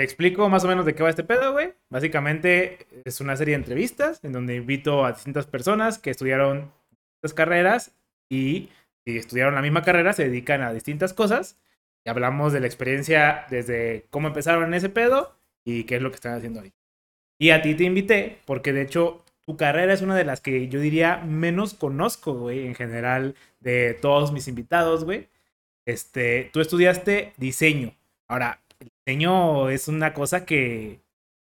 te explico más o menos de qué va este pedo, güey. Básicamente es una serie de entrevistas en donde invito a distintas personas que estudiaron distintas carreras y si estudiaron la misma carrera se dedican a distintas cosas. Y hablamos de la experiencia desde cómo empezaron en ese pedo y qué es lo que están haciendo ahí. Y a ti te invité porque de hecho tu carrera es una de las que yo diría menos conozco, güey, en general de todos mis invitados, güey. Este, tú estudiaste diseño. Ahora, diseño es una cosa que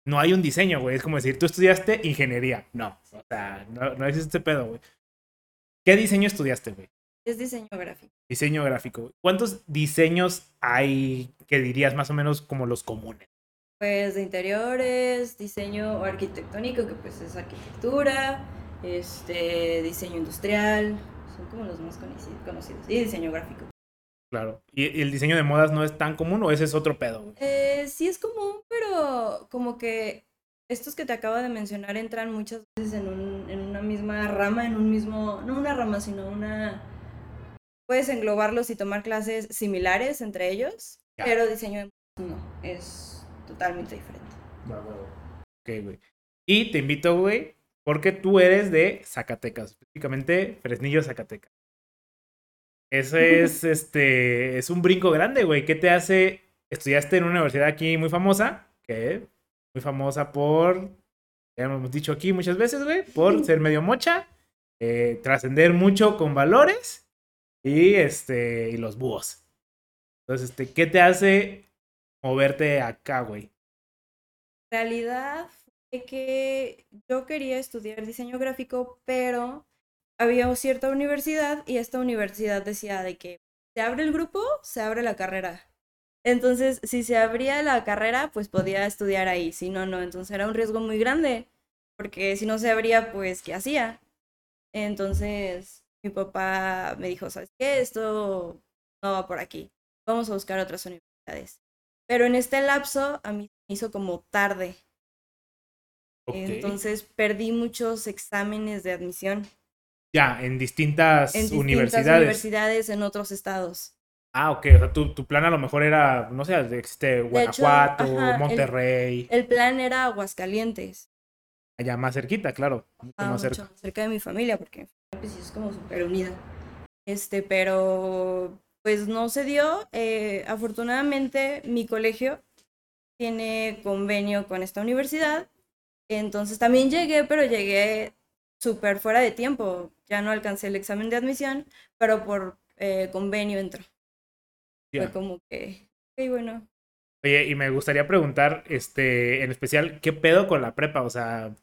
no hay un diseño, güey. Es como decir, tú estudiaste ingeniería. No, o sea, no, no existe este pedo, güey. ¿Qué diseño estudiaste, güey? Es diseño gráfico. Diseño gráfico. ¿Cuántos diseños hay que dirías más o menos como los comunes? Pues de interiores, diseño arquitectónico, que pues es arquitectura, este, diseño industrial, son como los más conocidos, y diseño gráfico. Claro. ¿Y el diseño de modas no es tan común o ese es otro pedo? Eh, sí es común, pero como que estos que te acabo de mencionar entran muchas veces en, un, en una misma rama, en un mismo, no una rama, sino una... Puedes englobarlos y tomar clases similares entre ellos, pero diseño de modas no, es totalmente diferente. Ok, güey. Y te invito, güey, porque tú eres de Zacatecas, específicamente Fresnillo, Zacatecas. Ese es, este, es un brinco grande, güey. ¿Qué te hace? Estudiaste en una universidad aquí muy famosa, que muy famosa por, ya hemos dicho aquí muchas veces, güey, por ser medio mocha, eh, trascender mucho con valores y, este, y los búhos. Entonces, este, ¿qué te hace moverte acá, güey? realidad fue que yo quería estudiar diseño gráfico, pero había cierta universidad y esta universidad decía de que se abre el grupo, se abre la carrera. Entonces, si se abría la carrera, pues podía estudiar ahí, si no, no. Entonces era un riesgo muy grande, porque si no se abría, pues, ¿qué hacía? Entonces, mi papá me dijo, ¿sabes qué? Esto no va por aquí. Vamos a buscar otras universidades. Pero en este lapso a mí me hizo como tarde. Entonces perdí muchos exámenes de admisión. Ya, en distintas, en distintas universidades. universidades en otros estados. Ah, ok. O sea, tu, tu plan a lo mejor era, no sé, existe Guanajuato, Monterrey. El, plan era Aguascalientes. Allá más cerquita, claro. Ah, más cerca. cerca de mi familia, porque pues, es como súper unida. Este, pero pues no se dio. Eh, afortunadamente mi colegio tiene convenio con esta universidad. Entonces también llegué, pero llegué súper fuera de tiempo. Ya no alcancé el examen de admisión, pero por eh, convenio entró. Fue como que, ok, bueno. Oye, y me gustaría preguntar, este, en especial, ¿qué pedo con la prepa? O sea,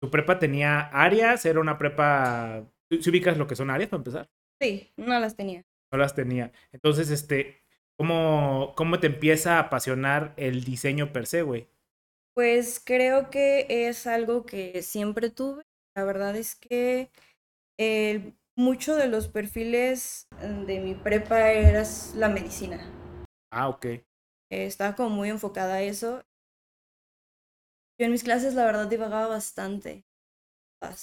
¿tu prepa tenía áreas? ¿Era una prepa... ¿Si ubicas lo que son áreas para empezar? Sí, no las tenía no las tenía. Entonces, este, ¿cómo, cómo te empieza a apasionar el diseño per se, güey? Pues creo que es algo que siempre tuve. La verdad es que eh, mucho de los perfiles de mi prepa era la medicina. Ah, ok. estaba como muy enfocada a eso. Yo en mis clases, la verdad, divagaba bastante.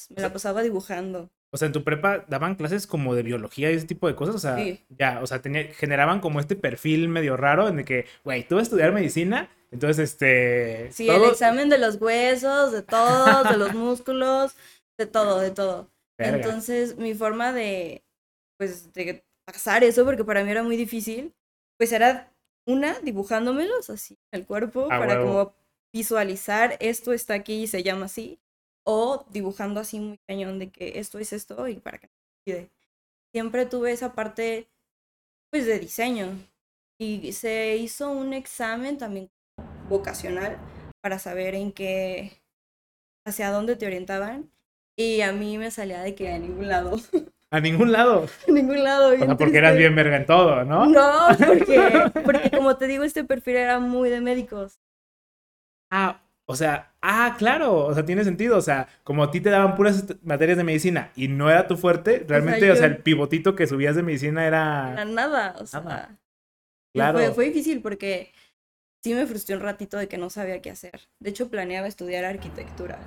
Me la pasaba dibujando. O sea, en tu prepa daban clases como de biología y ese tipo de cosas. O sea, ya, o sea, generaban como este perfil medio raro en el que, güey, tú vas a estudiar medicina, entonces este. Sí, el examen de los huesos, de todos, de los músculos, de todo, de todo. Entonces, mi forma de, pues, de pasar eso, porque para mí era muy difícil, pues era una, dibujándomelos así, el cuerpo, para como visualizar esto está aquí y se llama así o dibujando así muy cañón de que esto es esto y para que no se Siempre tuve esa parte pues de diseño. Y se hizo un examen también vocacional para saber en qué hacia dónde te orientaban y a mí me salía de que a ningún lado. ¿A ningún lado? A ningún lado. O sea, porque eras bien verga en todo, ¿no? No, porque, porque como te digo, este perfil era muy de médicos. Ah, o sea, ah, claro, o sea, tiene sentido. O sea, como a ti te daban puras materias de medicina y no era tu fuerte, realmente, o sea, el pivotito que subías de medicina era. Era nada, o sea. Claro. Fue, fue, difícil porque sí me frustró un ratito de que no sabía qué hacer. De hecho, planeaba estudiar arquitectura.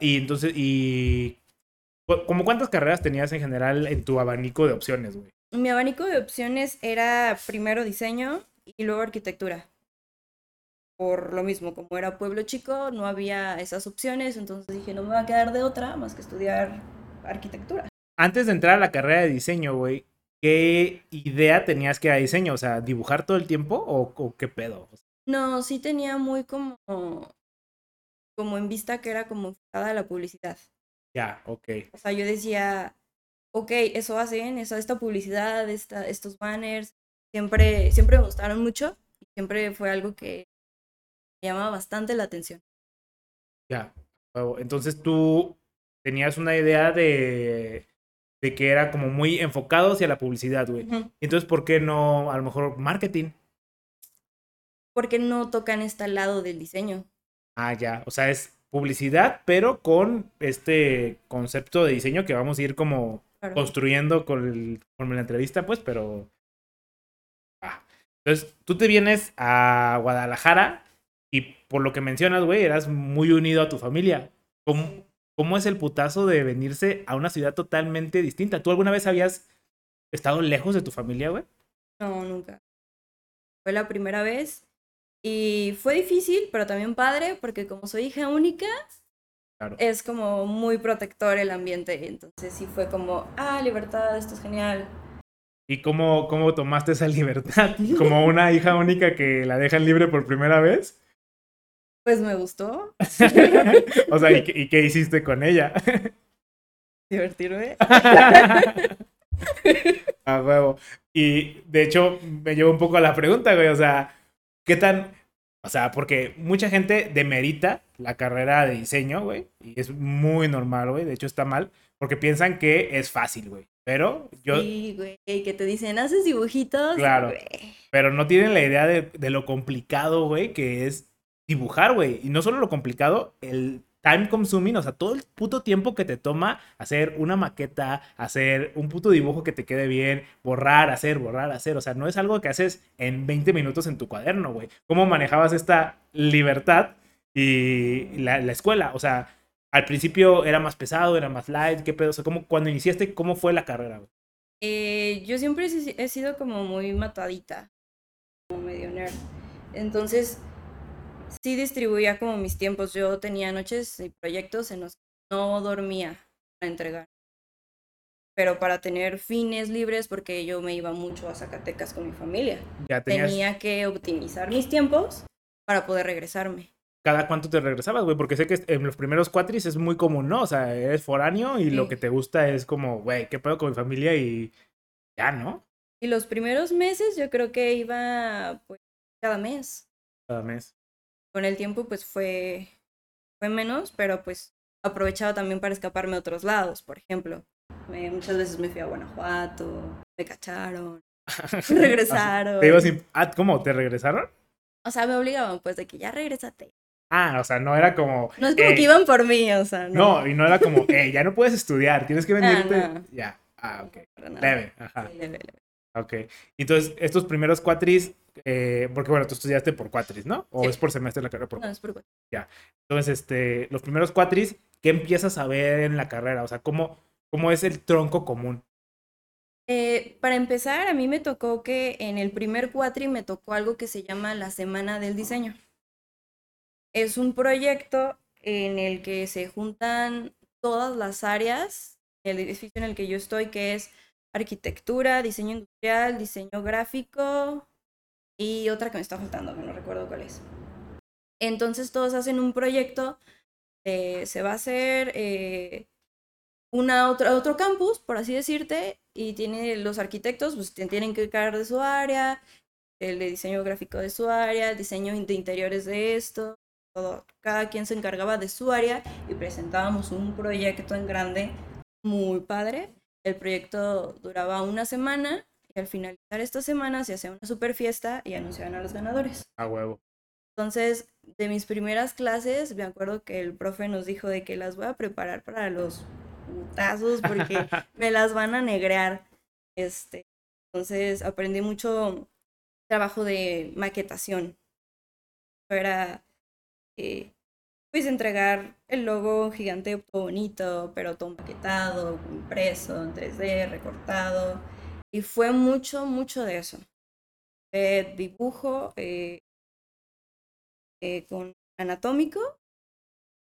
Y entonces, ¿y como cuántas carreras tenías en general en tu abanico de opciones, güey? Mi abanico de opciones era primero diseño y luego arquitectura. por lo mismo, como era pueblo chico, no había esas opciones, entonces dije, no me va a quedar de otra más que estudiar arquitectura. Antes de entrar a la carrera de diseño, güey, ¿qué idea tenías que era diseño? O sea, ¿dibujar todo el tiempo o, qué pedo? No, sí tenía muy como, como en vista que era como enfocada a la publicidad. Ya, ok. O sea, yo decía, ok, eso hacen, esa, esta publicidad, esta, estos banners, siempre, siempre me gustaron mucho y siempre fue algo que me llamaba bastante la atención. Ya, entonces tú tenías una idea de, de que era como muy enfocado hacia la publicidad, güey. Entonces, ¿por qué no a lo mejor marketing? Porque no tocan este lado del diseño. Ah, ya, o sea, es publicidad, pero con este concepto de diseño que vamos a ir como construyendo con, el, con la entrevista, pues, pero... Ah. Entonces, tú te vienes a Guadalajara y por lo que mencionas, güey, eras muy unido a tu familia. ¿Cómo, ¿Cómo es el putazo de venirse a una ciudad totalmente distinta? ¿Tú alguna vez habías estado lejos de tu familia, güey? No, nunca. Fue la primera vez y fue difícil, pero también padre, porque como soy hija única, es como muy protector el ambiente. Entonces sí fue como, ah, libertad, esto es genial. ¿Y cómo, cómo tomaste esa libertad? ¿Como una hija única que la dejan libre por primera vez? Pues me gustó. o sea, ¿y, qué hiciste con ella? Divertirme. a huevo. Y de hecho, me llevo un poco a la pregunta, güey. O sea, ¿qué tan o sea, porque mucha gente demerita la carrera de diseño, güey. Y es muy normal, güey. De hecho, está mal. Porque piensan que es fácil, güey. Pero yo. Sí, güey. Que te dicen, haces dibujitos. Claro. Pero no tienen la idea de, de lo complicado, güey, que es dibujar, güey. Y no solo lo complicado, el time consuming, o sea, todo el puto tiempo que te toma hacer una maqueta, hacer un puto dibujo que te quede bien, borrar, hacer, borrar, hacer, o sea, no es algo que haces en 20 minutos en tu cuaderno, güey. ¿Cómo manejabas esta libertad y la, escuela? O sea, al principio era más pesado, era más light, ¿qué pedo? O sea, ¿cómo, cuando iniciaste, ¿cómo fue la carrera, güey? Eh, yo siempre he sido como muy matadita, como medio nerd. Entonces, sí distribuía como mis tiempos. Yo tenía noches y proyectos en los que no dormía para entregar. Pero para tener fines libres, porque yo me iba mucho a Zacatecas con mi familia. Ya Tenía que optimizar mis tiempos para poder regresarme. ¿Cada cuánto te regresabas, güey? Porque sé que en los primeros cuatris es muy común, ¿no? O sea, eres foráneo y lo que te gusta es como, güey, ¿qué puedo con mi familia? Y ya, ¿no? Y los primeros meses yo creo que iba, pues, cada mes. Cada mes con el tiempo pues fue, fue menos, pero pues aprovechaba también para escaparme a otros lados, por ejemplo. muchas veces me fui a Guanajuato, me cacharon, me regresaron. Ah, ¿Cómo? ¿Te regresaron? O sea, me obligaban pues de que ya regresate. Ah, o sea, no era como... No es como que iban por mí, o sea, no. No, y no era como, eh, ya no puedes estudiar, tienes que ah, venirte. Ya, ah, ok. Leve, ajá. leve, leve. Ok. Entonces, estos primeros cuatris eh, porque bueno, tú estudiaste por cuatris, ¿no? ¿O es por semestre la carrera? No, es por cuatris. Ya. Entonces, este, los primeros cuatris, ¿qué empiezas a ver en la carrera? O sea, ¿cómo, cómo es el tronco común? Eh, para empezar, a mí me tocó que en el primer cuatri me tocó algo que se llama la Semana del Diseño. Es un proyecto en el que se juntan todas las áreas del edificio en el que yo estoy, que es arquitectura, diseño industrial, diseño gráfico, y otra que me está faltando, que no recuerdo cuál es. Entonces todos hacen un proyecto, eh, se va a hacer eh, una otra, otro campus, por así decirte, y tiene los arquitectos, pues tienen que cargar de su área, el de diseño gráfico de su área, el diseño de interiores de esto, todo. Cada quien se encargaba de su área y presentábamos un proyecto en grande muy padre. El proyecto duraba una semana y al finalizar esta semana se hacía una super fiesta y anunciaban a los ganadores. A huevo. Entonces, de mis primeras clases, me acuerdo que el profe nos dijo de que las voy a preparar para los putazos porque me las van a negrear. Este, entonces, aprendí mucho trabajo de maquetación. Era, eh, pues, entregar el logo gigante bonito, pero todo maquetado, impreso en 3D, recortado y fue mucho, mucho de eso. dibujo, eh, eh, con anatómico,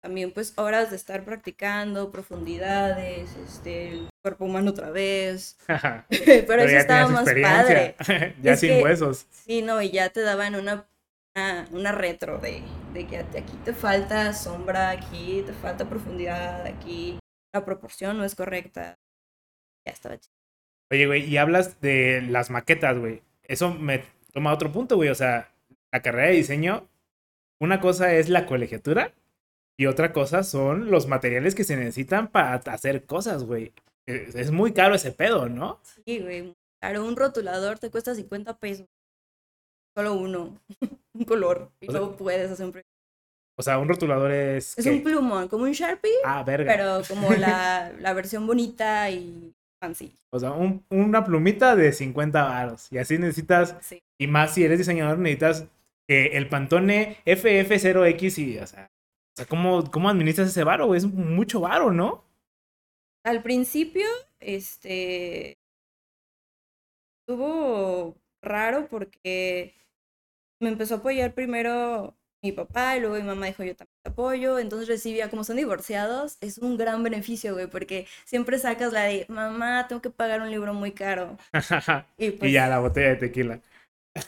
también pues horas de estar practicando, profundidades, este, el cuerpo humano otra vez. Pero, eso estaba más padre. ya sin huesos. Sí, no, y ya te daban una, una, retro de, de, que aquí te falta sombra, aquí te falta profundidad, aquí la proporción no es correcta. Ya estaba chido. Oye, güey, y hablas de las maquetas, güey. Eso me toma otro punto, güey. O sea, la carrera de diseño, una cosa es la colegiatura y otra cosa son los materiales que se necesitan para hacer cosas, güey. Es muy caro ese pedo, ¿no? Sí, güey. Claro, un rotulador te cuesta 50 pesos. Solo uno. un color. Y luego puedes hacer un proyecto. O sea, un rotulador es. Es un plumón, como un Sharpie. Ah, verga. Pero como la, la versión bonita y O sea, un, una plumita de 50 baros. Y así necesitas. Sí. Y más si eres diseñador, necesitas eh, el Pantone FF0X y, o sea, o sea ¿cómo, ¿cómo administras ese varo? Es mucho varo, ¿no? Al principio, este. Estuvo raro porque me empezó a apoyar primero mi papá y luego mi mamá dijo yo también te apoyo, entonces recibía, como son divorciados, es un gran beneficio, güey, porque siempre sacas la de, mamá, tengo que pagar un libro muy caro. y, pues, ya la botella de tequila.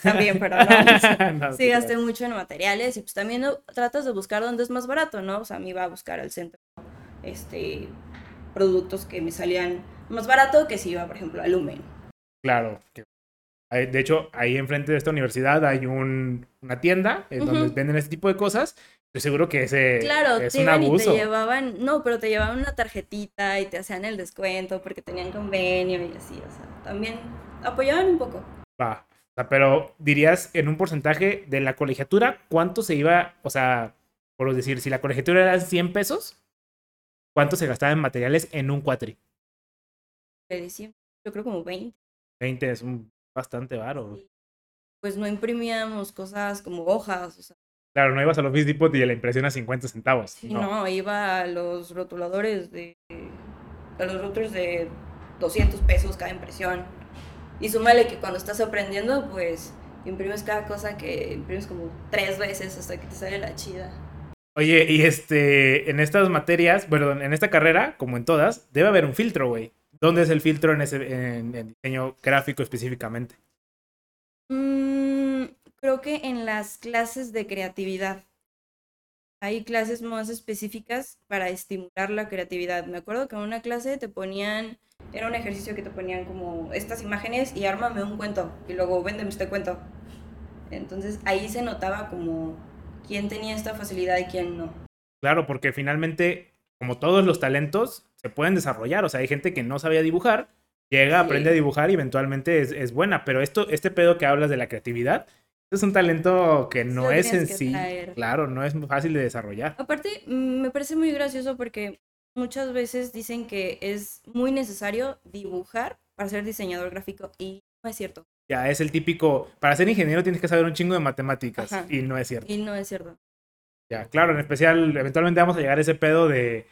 También, pero no, sí gasté mucho en materiales y pues también tratas de buscar dónde es más barato, ¿no? O sea, me iba a buscar al centro este, productos que me salían más barato que si iba, por ejemplo, a Lumen. Claro, de hecho, ahí enfrente de esta universidad hay un, una tienda en donde venden este tipo de cosas. Estoy seguro que ese claro, es un abuso. Y te llevaban, no, pero te llevaban una tarjetita y te hacían el descuento porque tenían convenio y así, o sea, también apoyaban un poco. Va, o sea, pero dirías en un porcentaje de la colegiatura, ¿cuánto se iba, o sea, por decir, si la colegiatura era 100 pesos, ¿cuánto se gastaba en materiales en un cuatri? Yo creo como 20. 20 es un bastante varo. Pues no imprimíamos cosas como hojas, o sea. Claro, no ibas a los Depot y la impresión a 50 centavos. no. no, iba a los rotuladores de. a los rotuladores de 200 pesos cada impresión. Y súmale que cuando estás aprendiendo, pues imprimes cada cosa que imprimes como tres veces hasta que te sale la chida. Oye, y este, en estas materias, bueno, en esta carrera, como en todas, debe haber un filtro, güey. ¿Dónde es el filtro en, ese, en, diseño gráfico específicamente? Mm, creo que en las clases de creatividad. Hay clases más específicas para estimular la creatividad. Me acuerdo que en una clase te ponían, era un ejercicio que te ponían como estas imágenes y ármame un cuento y luego véndeme este cuento. Entonces ahí se notaba como quién tenía esta facilidad y quién no. Claro, porque finalmente, como todos los talentos, se pueden desarrollar. O sea, hay gente que no sabía dibujar, llega, aprende a dibujar y eventualmente es, buena. Pero esto, este pedo que hablas de la creatividad, es un talento que no es en sí, claro, no es fácil de desarrollar. Aparte, mm, me parece muy gracioso porque muchas veces dicen que es muy necesario dibujar para ser diseñador gráfico y no es cierto. Ya, es el típico, para ser ingeniero tienes que saber un chingo de matemáticas y no es cierto. Y no es cierto. Ya, claro, en especial, eventualmente vamos a llegar a ese pedo de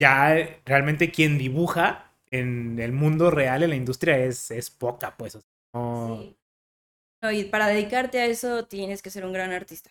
ya realmente quien dibuja en el mundo real, en la industria, es, es poca, pues. sí. no, y para dedicarte a eso tienes que ser un gran artista.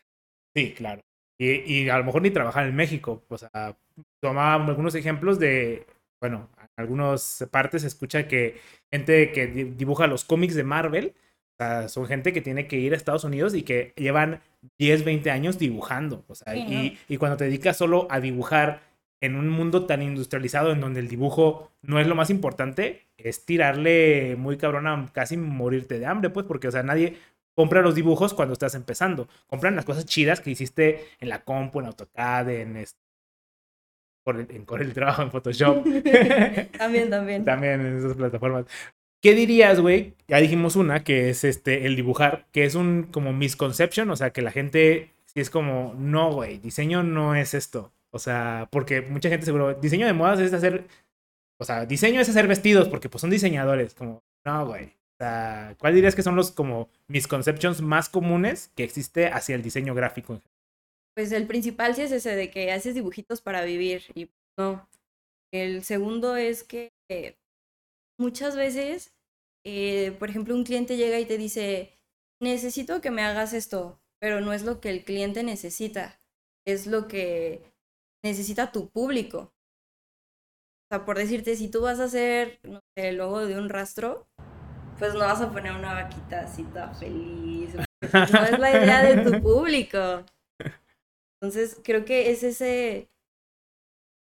Sí, claro. Y, y a lo mejor ni trabajar en México. O sea, tomaba algunos ejemplos de, bueno, en algunas partes se escucha que gente que dibuja los cómics de Marvel, o sea, son gente que tiene que ir a Estados Unidos y que llevan 10, 20 años dibujando. O sea, y, y, cuando te dedicas solo a dibujar en un mundo tan industrializado en donde el dibujo no es lo más importante, es tirarle muy cabrón a casi morirte de hambre, pues, porque, o sea, nadie compra los dibujos cuando estás empezando. Compran las cosas chidas que hiciste en la compu, en AutoCAD, en este, en Corel Trabajo, en Photoshop. también, también. también en esas plataformas. ¿Qué dirías, güey? Ya dijimos una, que es este, el dibujar, que es un como misconception, o sea, que la gente, si es como, no, güey, diseño no es esto. O sea, porque mucha gente seguro, diseño de modas es hacer, o sea, diseño es hacer vestidos porque pues son diseñadores, como, no, güey. O sea, ¿cuál dirías que son los como misconceptions más comunes que existe hacia el diseño gráfico? Pues el principal sí es ese de que haces dibujitos para vivir y no. El segundo es que muchas veces, eh, por ejemplo, un cliente llega y te dice, necesito que me hagas esto, pero no es lo que el cliente necesita, es lo que necesita tu público. O sea, por decirte, si tú vas a hacer no sé, el logo de un rastro, pues no vas a poner una vaquita así toda feliz. No es la idea de tu público. Entonces, creo que es ese,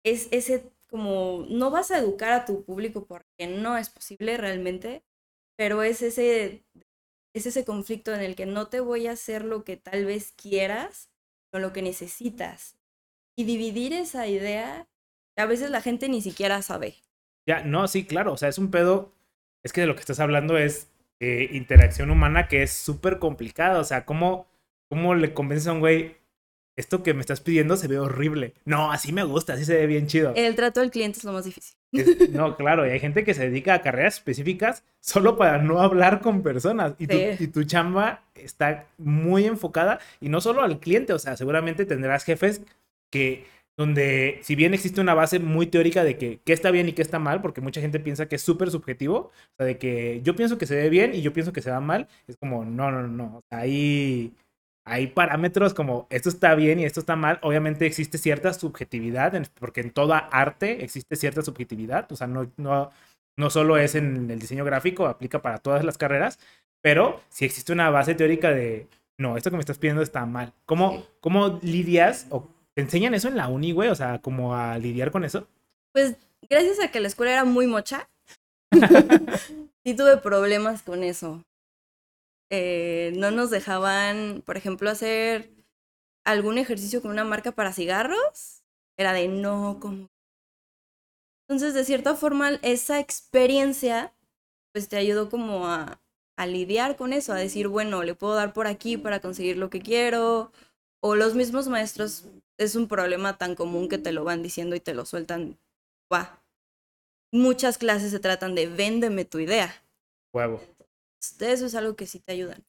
es ese como, no vas a educar a tu público porque no es posible realmente, pero es ese, es ese conflicto en el que no te voy a hacer lo que tal vez quieras, o lo que necesitas. Y dividir esa idea, a veces la gente ni siquiera sabe. Ya, no, sí, claro, o sea, es un pedo, es que de lo que estás hablando es eh, interacción humana que es súper complicada, o sea, ¿cómo, ¿cómo le convences a un güey, esto que me estás pidiendo se ve horrible. No, así me gusta, así se ve bien chido. El trato del cliente es lo más difícil. no, claro, y hay gente que se dedica a carreras específicas solo para no hablar con personas. Y, tu, y tu chamba está muy enfocada, y no solo al cliente, o sea, seguramente tendrás jefes que donde si bien existe una base muy teórica de que qué está bien y qué está mal, porque mucha gente piensa que es súper subjetivo, o sea, de que yo pienso que se ve bien y yo pienso que se va mal, es como, no, no, no, ahí hay parámetros como esto está bien y esto está mal. Obviamente existe cierta subjetividad, porque en toda arte existe cierta subjetividad. O sea, no, no, no solo es en el diseño gráfico, aplica para todas las carreras, pero si existe una base teórica de, no, esto que me estás pidiendo está mal. ¿Cómo, cómo lidias o te enseñan eso en la uni, güey? O sea, ¿cómo a lidiar con eso? Pues gracias a que la escuela era muy mocha, sí tuve problemas con eso. Eh, no nos dejaban, por ejemplo, hacer algún ejercicio con una marca para cigarros. Era de no, como. Entonces, de cierta forma, esa experiencia, pues te ayudó como a, a lidiar con eso, a decir, bueno, le puedo dar por aquí para conseguir lo que quiero. O los mismos maestros, es un problema tan común que te lo van diciendo y te lo sueltan. Muchas clases se tratan de véndeme tu idea. Huevo eso es algo que sí te ayudan.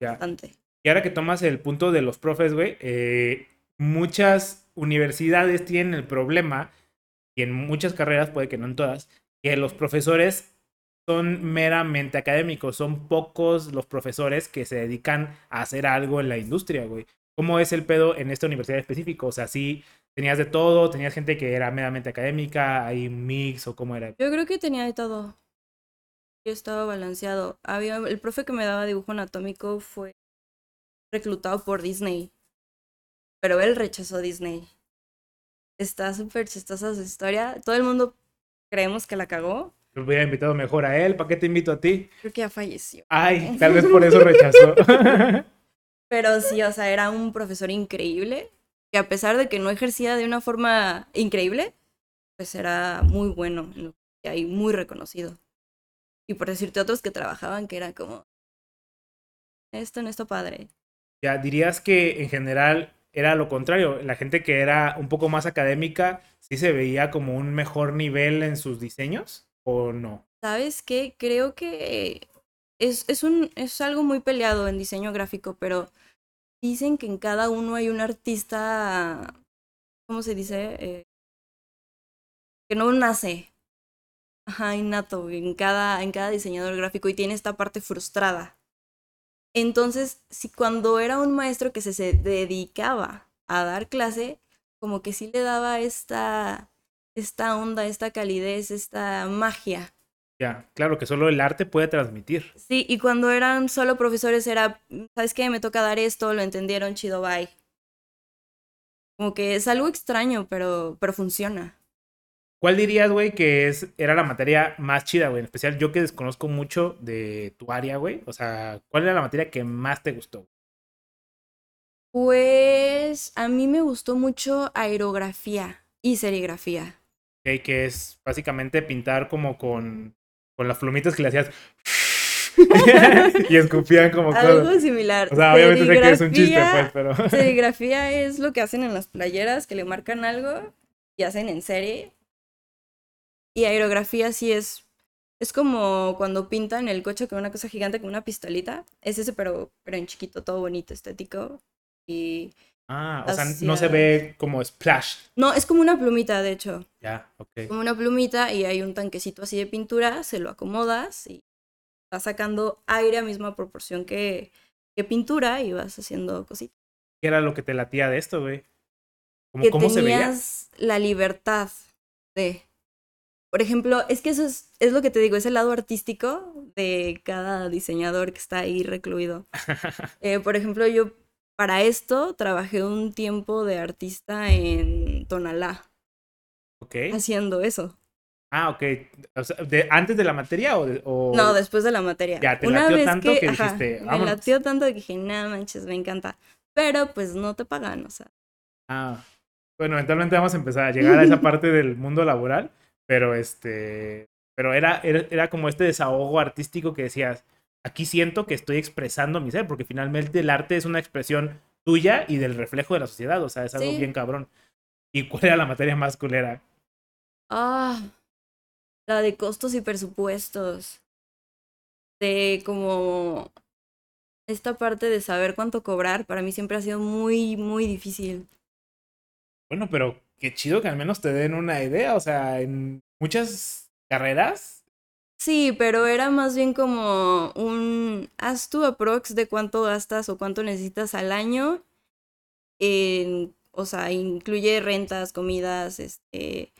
Ya. Bastante. Y ahora que tomas el punto de los profes, güey, eh, muchas universidades tienen el problema, y en muchas carreras, puede que no en todas, que los profesores son meramente académicos, son pocos los profesores que se dedican a hacer algo en la industria, güey. ¿Cómo es el pedo en esta universidad específica? O sea, sí tenías de todo, tenías gente que era meramente académica, hay un mix o cómo era. Yo creo que tenía de todo estaba balanceado. Había, el profe que me daba dibujo anatómico fue reclutado por Disney, pero él rechazó Disney. Está súper chistosa su historia. Todo el mundo creemos que la cagó. Lo hubiera invitado mejor a él. ¿Para qué te invito a ti? Creo que ya falleció. Ay, tal vez por eso rechazó. pero sí, o sea, era un profesor increíble. Que a pesar de que no ejercía de una forma increíble, pues era muy bueno y muy reconocido. Y por decirte otros que trabajaban que era como, esto no está padre. Ya, dirías que en general era lo contrario. La gente que era un poco más académica, ¿sí se veía como un mejor nivel en sus diseños o no? ¿Sabes qué? Creo que es, es, un, es algo muy peleado en diseño gráfico, pero dicen que en cada uno hay un artista, ¿cómo se dice? Eh, que no nace, ajá, innato en cada, en cada diseñador gráfico y tiene esta parte frustrada. Entonces, si cuando era un maestro que se, dedicaba a dar clase, como que sí le daba esta, esta onda, esta calidez, esta magia. Ya, claro que solo el arte puede transmitir. Sí, y cuando eran solo profesores era, ¿sabes qué? Me toca dar esto, lo entendieron, chido, bye. Como que es algo extraño, pero, pero funciona. ¿Cuál dirías, güey, que es, era la materia más chida, güey? En especial yo que desconozco mucho de tu área, güey. O sea, ¿cuál era la materia que más te gustó? Pues a mí me gustó mucho aerografía y serigrafía. Ok, que es básicamente pintar como con, con las plumitas que le hacías. y escupían como Algo similar. O sea, obviamente sé que es un chiste, pues, pero. serigrafía es lo que hacen en las playeras, que le marcan algo y hacen en serie y aerografía sí es. Es como cuando pintan el coche con una cosa gigante con una pistolita. Es ese, pero, pero en chiquito, todo bonito, estético. Y. Ah, o sea, no se ve como splash. No, es como una plumita, de hecho. Ya, ok. Como una plumita y hay un tanquecito así de pintura, se lo acomodas y está sacando aire a misma proporción que, que pintura y vas haciendo cositas. ¿Qué era lo que te latía de esto, güey? ¿Cómo, que cómo tenías la libertad de... Por ejemplo, es que eso es, es, lo que te digo, es el lado artístico de cada diseñador que está ahí recluido. Eh, por ejemplo, yo para esto trabajé un tiempo de artista en Tonalá. Ok. Haciendo eso. Ah, ok. ¿de, ¿Antes de la materia o, No, después de la materia. Ya, te Una vez tanto que, dijiste... me latió tanto que dije, no manches, me encanta. Pero pues no te pagan, o sea. Ah, bueno, eventualmente vamos a empezar a llegar a esa parte del mundo laboral, pero este... Pero era, era, era como este desahogo artístico que decías, aquí siento que estoy expresando mi ser, porque finalmente el arte es una expresión tuya y del reflejo de la sociedad, o sea, es algo bien cabrón. ¿Y cuál era la materia más culera? Ah, la de costos y presupuestos. De como esta parte de saber cuánto cobrar, para mí siempre ha sido muy, muy difícil. Bueno, pero qué chido que al menos te den una idea, o sea, en muchas carreras Sí, pero era más bien como un, haz tu aprox de cuánto gastas o cuánto necesitas al año. o sea, incluye rentas, comidas, este,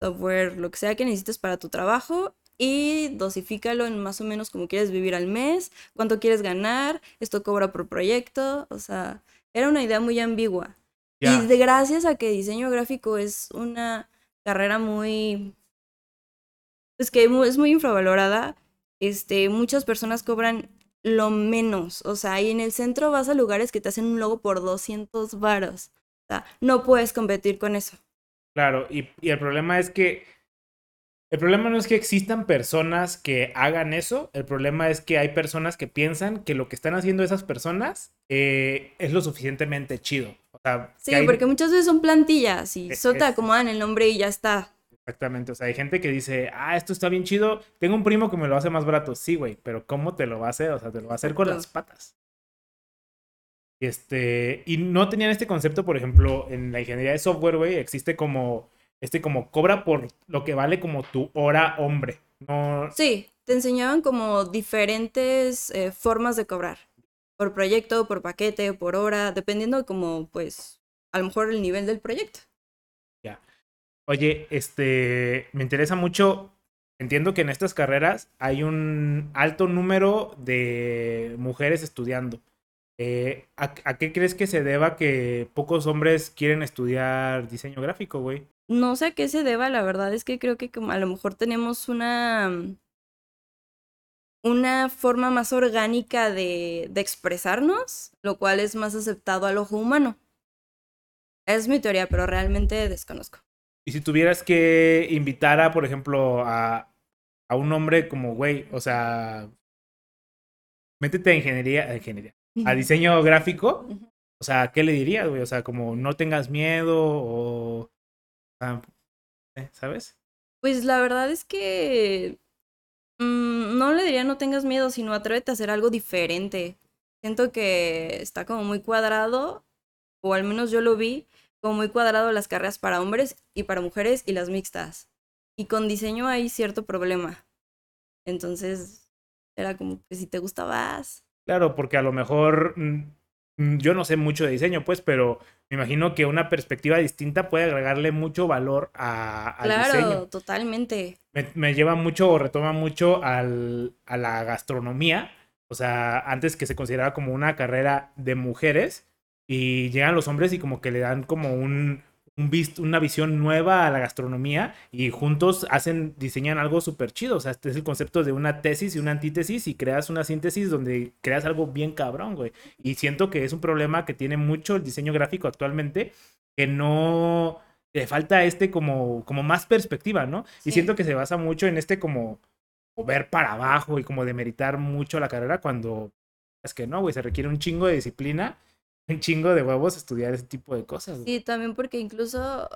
software, lo que sea que necesites para tu trabajo y dosifícalo en más o menos como quieres vivir al mes, cuánto quieres ganar, esto cobra por proyecto, o sea, era una idea muy ambigua. Y de gracias a que diseño gráfico es una carrera muy es que es muy infravalorada. Este, muchas personas cobran lo menos. O sea, y en el centro vas a lugares que te hacen un logo por 200 varos. O sea, no puedes competir con eso. Claro, y, y, el problema es que. El problema no es que existan personas que hagan eso, el problema es que hay personas que piensan que lo que están haciendo esas personas eh, es lo suficientemente chido. O sea, sí, porque muchas veces son plantillas y e, solo te acomodan el nombre y ya está. Exactamente, o sea, hay gente que dice, ah, esto está bien chido, tengo un primo que me lo hace más barato, sí, güey, pero ¿cómo te lo va a hacer? O sea, te lo va a hacer con las patas. Este, y no tenían este concepto, por ejemplo, en la ingeniería de software, güey, existe como, este como cobra por lo que vale como tu hora hombre. No... Sí, te enseñaban como diferentes eh, formas de cobrar, por proyecto, por paquete, por hora, dependiendo como, pues, a lo mejor el nivel del proyecto. Oye, este, me interesa mucho. Entiendo que en estas carreras hay un alto número de mujeres estudiando. Eh, ¿a, qué crees que se deba que pocos hombres quieren estudiar diseño gráfico, güey? No sé a qué se deba, la verdad es que creo que a lo mejor tenemos una una forma más orgánica de, de expresarnos, lo cual es más aceptado al ojo humano. Es mi teoría, pero realmente desconozco. Y si tuvieras que invitar a, por ejemplo, a, a un hombre como, güey, o sea, métete a ingeniería, a ingeniería, a diseño gráfico, o sea, ¿qué le dirías, güey? O sea, como no tengas miedo o, ¿eh? ¿sabes? Pues la verdad es que mm, no le diría no tengas miedo, sino atrévete a hacer algo diferente. Siento que está como muy cuadrado, o al menos yo lo vi, como muy cuadrado las carreras para hombres y para mujeres y las mixtas. Y con diseño hay cierto problema. Entonces, era como que si te gustabas. Claro, porque a lo mejor mm, mm, yo no sé mucho de diseño, pues, pero me imagino que una perspectiva distinta puede agregarle mucho valor a, al claro, diseño. Claro, totalmente. Me, me, lleva mucho o retoma mucho al, a la gastronomía. O sea, antes que se consideraba como una carrera de mujeres, y llegan los hombres y como que le dan como un, un una visión nueva a la gastronomía y juntos hacen, diseñan algo súper chido. O sea, este es el concepto de una tesis y una antítesis y creas una síntesis donde creas algo bien cabrón, güey. Y siento que es un problema que tiene mucho el diseño gráfico actualmente, que no le falta este como, como más perspectiva, ¿no? Y siento que se basa mucho en este como ver para abajo y como demeritar mucho la carrera cuando es que no, güey, se requiere un chingo de disciplina un chingo de huevos estudiar ese tipo de cosas. Sí, también porque incluso,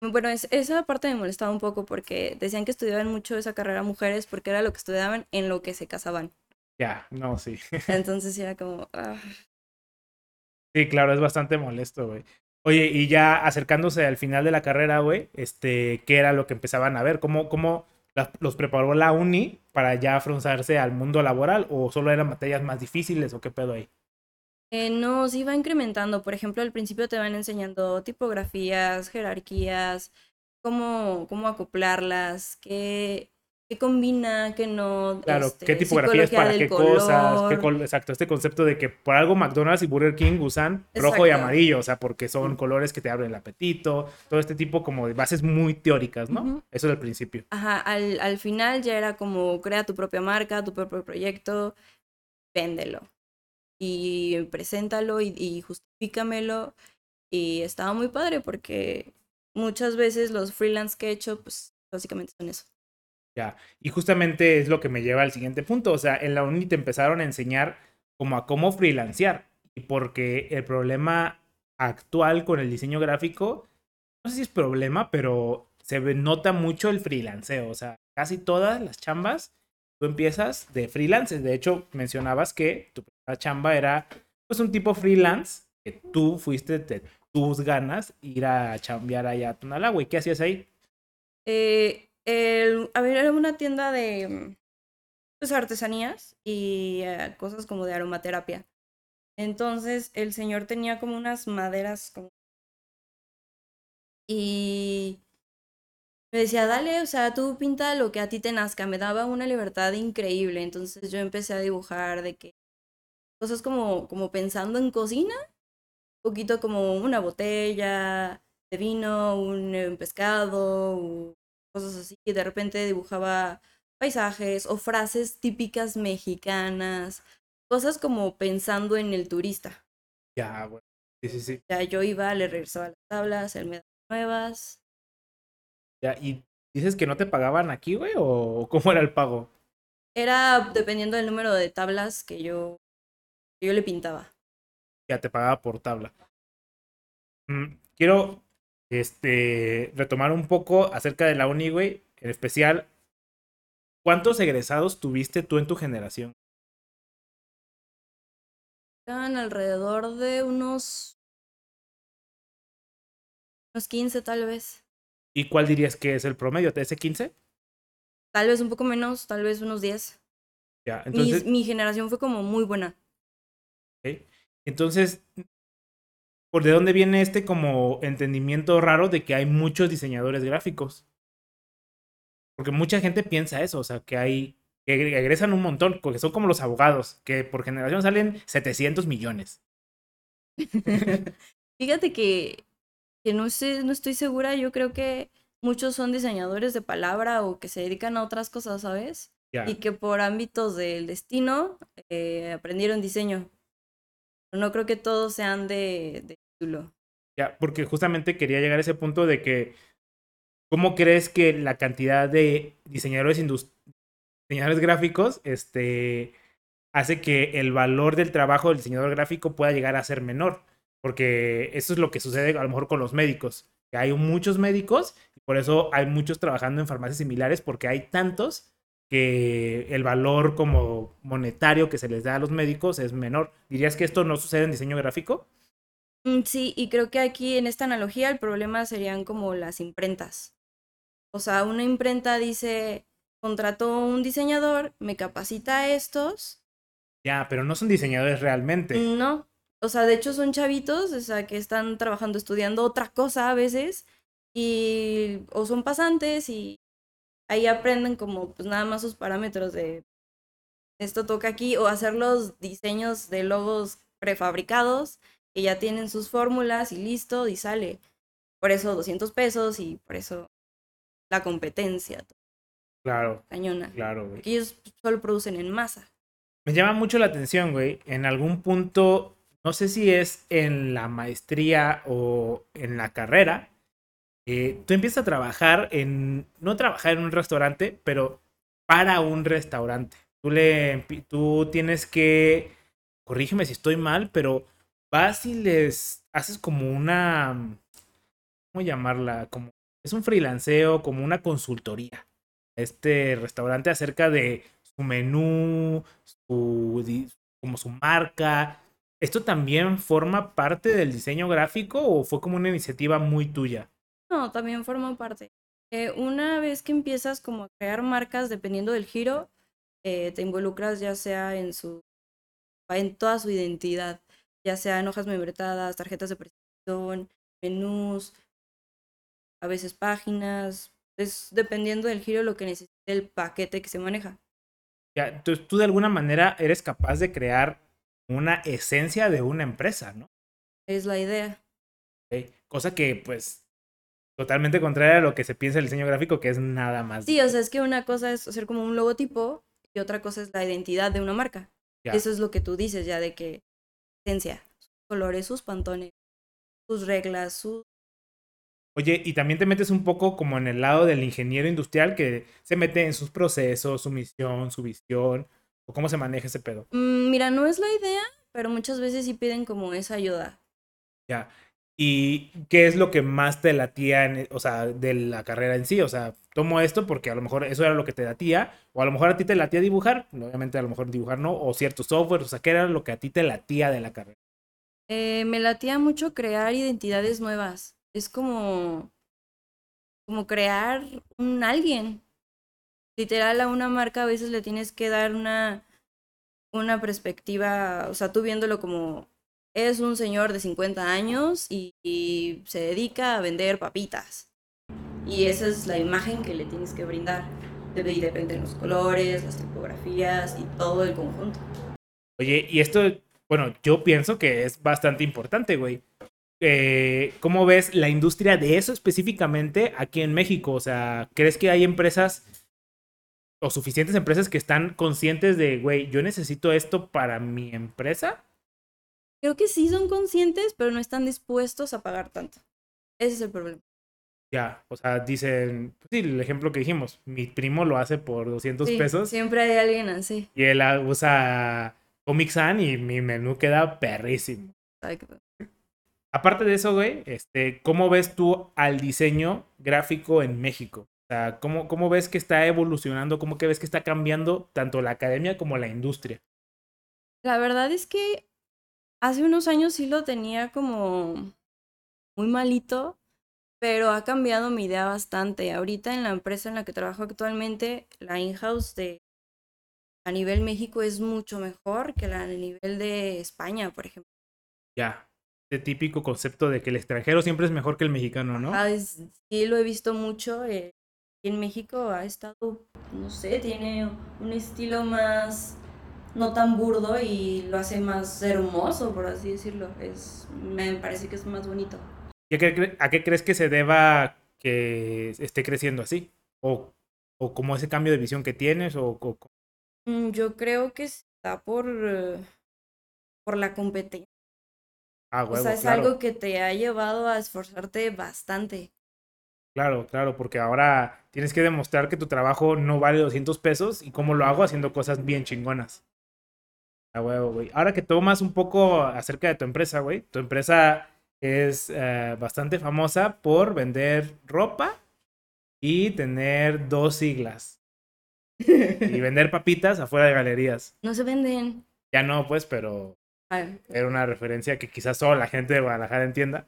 bueno, esa parte me molestaba un poco porque decían que estudiaban mucho esa carrera mujeres porque era lo que estudiaban en lo que se casaban. Ya, no, sí. Entonces era como... Ah. Sí, claro, es bastante molesto, güey. Oye, y ya acercándose al final de la carrera, güey, este, ¿qué era lo que empezaban a ver? ¿Cómo, cómo los preparó la uni para ya afrontarse al mundo laboral? ¿O solo eran materias más difíciles o qué pedo ahí? Eh, no, sí va incrementando. Por ejemplo, al principio te van enseñando tipografías, jerarquías, cómo, cómo acoplarlas, qué, qué combina, qué no. Claro, qué este, tipografías para qué cosas. exacto, este concepto de que por algo McDonald's y Burger King usan rojo y amarillo, o sea, porque son colores que te abren el apetito, todo este tipo como de bases muy teóricas, ¿no? Eso es el principio. Ajá, al, al final ya era como crea tu propia marca, tu propio proyecto, véndelo y preséntalo y, y justifícamelo. Y estaba muy padre porque muchas veces los freelance que he hecho, pues básicamente son eso. Ya, y justamente es lo que me lleva al siguiente punto. O sea, en la uni te empezaron a enseñar como a cómo freelancear. Y porque el problema actual con el diseño gráfico, no sé si es problema, pero se nota mucho el freelanceo. O sea, casi todas las chambas, tú empiezas de freelance. De hecho, mencionabas que tu primera chamba era pues un tipo freelance, que tú fuiste de tus ganas ir a chambear allá a Tonalá. ¿Qué hacías ahí? Eh, a era una tienda de pues, artesanías y eh, cosas como de aromaterapia. Entonces el señor tenía como unas maderas como... Y me decía, dale, o sea, tú pinta lo que a ti te nazca. Me daba una libertad increíble. Entonces yo empecé a dibujar de que cosas como, como pensando en cocina, un poquito como una botella de vino, un, un eh, pescado, cosas así, y de repente dibujaba paisajes o frases típicas mexicanas, cosas como pensando en el turista. Ya, bueno. Sí, sí, sí. Ya yo iba, le regresaba las tablas, él me daba nuevas. Ya, ¿y dices que no te pagaban aquí, güey? ¿O cómo era el pago? Era dependiendo del número de tablas que yo, yo le pintaba. Ya te pagaba por tabla. Mm, quiero este, retomar un poco acerca de la uni, güey. En especial, ¿cuántos egresados tuviste tú en tu generación? Eran alrededor de unos. unos 15, tal vez. ¿Y cuál dirías que es el promedio? ¿De ese 15? Tal vez un poco menos, tal vez unos 10. Ya, entonces. Mi, mi generación fue como muy buena. Okay. Entonces, por de dónde viene este como entendimiento raro de que hay muchos diseñadores gráficos. Porque mucha gente piensa eso, o sea, que hay, que egresan un montón, porque son como los abogados, que por generación salen 700 millones. Fíjate que, que no, sé, no estoy segura, yo creo que muchos son diseñadores de palabra o que se dedican a otras cosas, ¿sabes? Y que por ámbitos del destino eh, aprendieron diseño. No creo que todos sean de, título. Ya, porque justamente quería llegar a ese punto de que, ¿cómo crees que la cantidad de diseñadores, diseñadores gráficos este, hace que el valor del trabajo del diseñador gráfico pueda llegar a ser menor? Porque eso es lo que sucede a lo mejor con los médicos. Hay muchos médicos y por eso hay muchos trabajando en farmacias similares porque hay tantos que el valor como monetario que se les da a los médicos es menor. ¿Dirías que esto no sucede en diseño gráfico? Mm, sí, y creo que aquí en esta analogía el problema serían como las imprentas. O sea, una imprenta dice, contrató un diseñador, me capacita a estos. Ya, pero no son diseñadores realmente. No, o sea, de hecho son chavitos, o sea, que están trabajando, estudiando otra cosa a veces, y o son pasantes y ahí aprenden como pues nada más sus parámetros de esto toca aquí o hacer los diseños de logos prefabricados que ya tienen sus fórmulas y listo y sale. Por eso 200 pesos y por eso la competencia. Claro. Cañona. Claro, Porque ellos solo producen en masa. Me llama mucho la atención, güey. En algún punto, no sé si es en la maestría o en la carrera, eh, tú empiezas a trabajar en, no trabajar en un restaurante, pero para un restaurante. Tú, le, tú tienes que, corrígeme si estoy mal, pero vas y les haces como una, ¿cómo llamarla? Como, es un freelanceo, como una consultoría. Este restaurante acerca de su menú, su, como su marca. ¿Esto también forma parte del diseño gráfico o fue como una iniciativa muy tuya? No, también forma parte. Eh, una vez que empiezas como a crear marcas, dependiendo del giro, eh, te involucras ya sea en su, en toda su identidad, ya sean hojas membretadas, tarjetas de presentación, menús, a veces páginas, es dependiendo del giro lo que necesite el paquete que se maneja. Ya, entonces tú de alguna manera eres capaz de crear una esencia de una empresa, ¿no? Es la idea. Cosa que, pues, totalmente contraria a lo que se piensa el diseño gráfico, que es nada más. Sí, o sea, es que una cosa es hacer como un logotipo y otra cosa es la identidad de una marca. Eso es lo que tú dices ya de que esencia, sus colores, sus pantones, sus reglas, sus Oye, y también te metes un poco como en el lado del ingeniero industrial que se mete en sus procesos, su misión, su visión, o cómo se maneja ese pedo. Mm, mira, no es la idea, pero muchas veces sí piden como esa ayuda. Ya. ¿Y qué es lo que más te latía, en, o sea, de la carrera en sí? O sea, tomo esto porque a lo mejor eso era lo que te latía, o a lo mejor a ti te latía dibujar, obviamente a lo mejor dibujar no, o cierto software, o sea, ¿qué era lo que a ti te latía de la carrera? Eh, me latía mucho crear identidades nuevas es como, como crear un alguien. Literal, a una marca a veces le tienes que dar una, una perspectiva, o sea, tú viéndolo como es un señor de 50 años y, se dedica a vender papitas. Y esa es la imagen que le tienes que brindar. Debe depender los colores, las tipografías y todo el conjunto. Oye, y esto, bueno, yo pienso que es bastante importante, güey. Eh, ¿cómo ves la industria de eso específicamente aquí en México? O sea, ¿crees que hay empresas o suficientes empresas que están conscientes de, güey, yo necesito esto para mi empresa? Creo que sí son conscientes, pero no están dispuestos a pagar tanto. Ese es el problema. Ya, o sea, dicen, pues sí, el ejemplo que dijimos, mi primo lo hace por 200 pesos. Siempre hay alguien así. Y él usa Comic Sans y mi menú queda perrísimo. Exacto. Aparte de eso, güey, este, ¿cómo ves tú al diseño gráfico en México? O sea, ¿cómo, ¿cómo ves que está evolucionando? ¿Cómo que ves que está cambiando tanto la academia como la industria? La verdad es que hace unos años sí lo tenía como muy malito, pero ha cambiado mi idea bastante. Ahorita en la empresa en la que trabajo actualmente, la in-house de a nivel México es mucho mejor que la a nivel de España, por ejemplo. Ya este típico concepto de que el extranjero siempre es mejor que el mexicano, ¿no? Sí, lo he visto mucho. Eh, en México ha estado, no sé, tiene un estilo más no tan burdo y lo hace más hermoso, por así decirlo. Es, me parece que es más bonito. ¿Y a qué, crees que se deba que esté creciendo así? ¿O, o como ese cambio de visión que tienes? O, mm, Yo creo que está por, por la competencia Ah, o sea, es algo que te ha llevado a esforzarte bastante. Claro, claro, porque ahora tienes que demostrar que tu trabajo no vale 200 pesos y cómo lo hago haciendo cosas bien chingonas. Ah, huevo, güey. Ahora que tomas un poco acerca de tu empresa, güey. Tu empresa es eh, bastante famosa por vender ropa y tener dos siglas. y vender papitas afuera de galerías. No se venden. Ya no, pues, pero era una referencia que quizás solo la gente de Guadalajara entienda.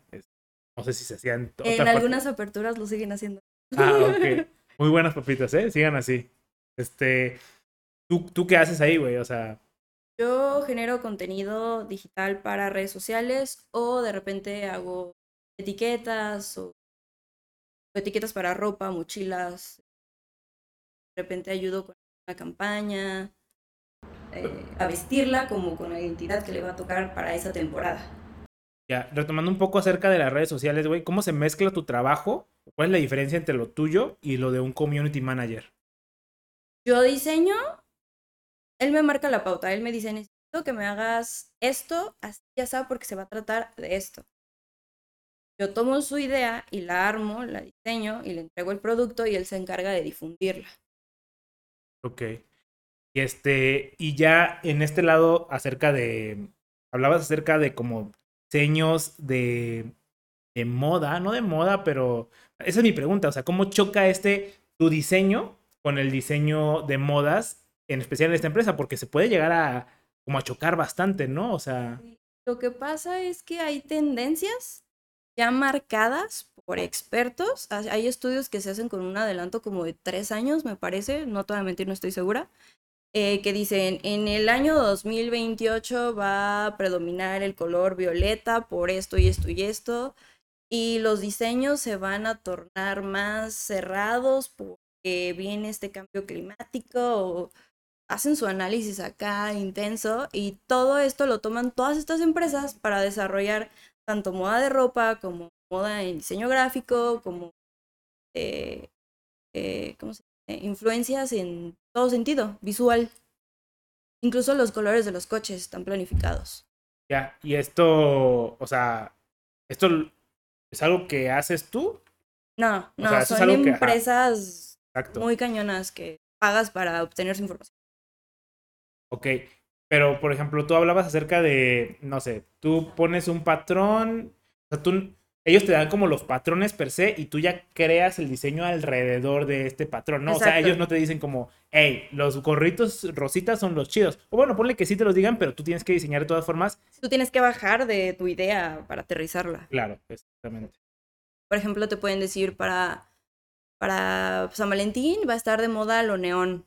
No sé si se hacían. En algunas aperturas lo siguen haciendo. Ah, ok. Muy buenas papitas, ¿eh? Sigan así. Este. ¿Tú, tú qué haces ahí, güey? O sea. Yo genero contenido digital para redes sociales o de repente hago etiquetas o etiquetas para ropa, mochilas. De repente ayudo con una campaña. Eh, a vestirla como con la identidad que le va a tocar para esa temporada. Ya, retomando un poco acerca de las redes sociales, güey, ¿cómo se mezcla tu trabajo? ¿Cuál es la diferencia entre lo tuyo y lo de un community manager? Yo diseño, él me marca la pauta, él me dice, necesito que me hagas esto, así ya sabe porque se va a tratar de esto. Yo tomo su idea y la armo, la diseño y le entrego el producto y él se encarga de difundirla. Ok. Y este, y ya en este lado, acerca de. Hablabas acerca de como diseños de, de moda, no de moda, pero esa es mi pregunta. O sea, ¿cómo choca este tu diseño con el diseño de modas, en especial en esta empresa? Porque se puede llegar a como a chocar bastante, ¿no? O sea. Lo que pasa es que hay tendencias ya marcadas por expertos. Hay estudios que se hacen con un adelanto como de tres años, me parece. No te voy no estoy segura eh, que dicen, en el año 2028 va a predominar el color violeta por esto y esto y esto, y los diseños se van a tornar más cerrados porque viene este cambio climático o hacen su análisis acá intenso y todo esto lo toman todas estas empresas para desarrollar tanto moda de ropa como moda en diseño gráfico, como eh, eh, ¿cómo se influencias en todo sentido, visual. Incluso los colores de los coches están planificados. Ya, y esto, o sea, ¿esto es algo que haces tú? No, no, son empresas muy cañonas que pagas para obtener su información. Ok, pero por ejemplo, tú hablabas acerca de, no sé, tú pones un patrón, o sea, tú ellos te dan como los patrones per se y tú ya creas el diseño alrededor de este patrón, ¿no? O sea, ellos no te dicen como, hey, los gorritos rositas son los chidos. O bueno, ponle que sí te los digan, pero tú tienes que diseñar de todas formas. Tú tienes que bajar de tu idea para aterrizarla. Claro, exactamente. Por ejemplo, te pueden decir para, para San Valentín va a estar de moda lo neón.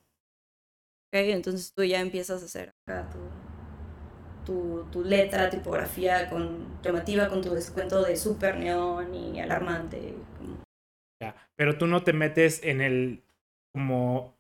¿Ok? Entonces tú ya empiezas a hacer acá tu tu, tu, letra, tipografía con, llamativa con tu descuento de super neón y alarmante. Ya, pero tú no te metes en el, como,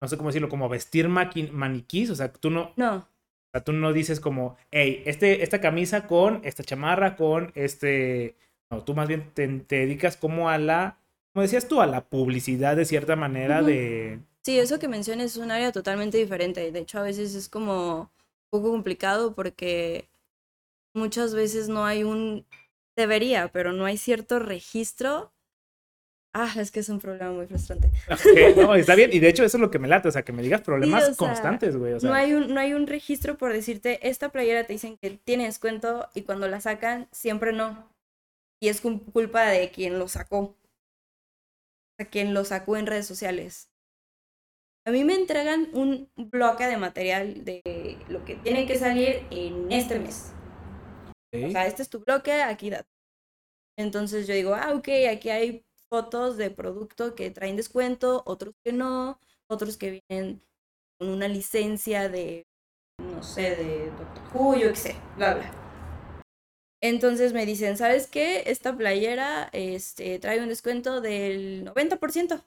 no sé cómo decirlo, como vestir maniquís, o sea, tú no... No. O sea, tú no dices como, hey, este, esta camisa con esta chamarra, con este... No, tú más bien te, dedicas como a la, como decías tú, a la publicidad de cierta manera de... Sí, eso que mencionas es un área totalmente diferente. De hecho, a veces es como poco complicado porque muchas veces no hay un, debería, pero no hay cierto registro. Ah, es que es un problema muy frustrante. no, está bien. Y de hecho eso es lo que me late, o sea, que me digas problemas constantes, güey. no, hay un, no hay un registro por decirte, esta playera te dicen que tiene descuento y cuando la sacan, siempre no. Y es culpa de quien lo sacó. O sea, quien lo sacó en redes sociales. A mí me entregan un bloque de material de lo que tiene que salir en este mes. O sea, este es tu bloque, aquí da. Entonces yo digo, ah, ok, aquí hay fotos de producto que traen descuento, otros que no, otros que vienen con una licencia de, no sé, de Doctor Who, yo qué sé, bla, bla. Entonces me dicen, ¿sabes qué? Esta playera este, trae un descuento del 90%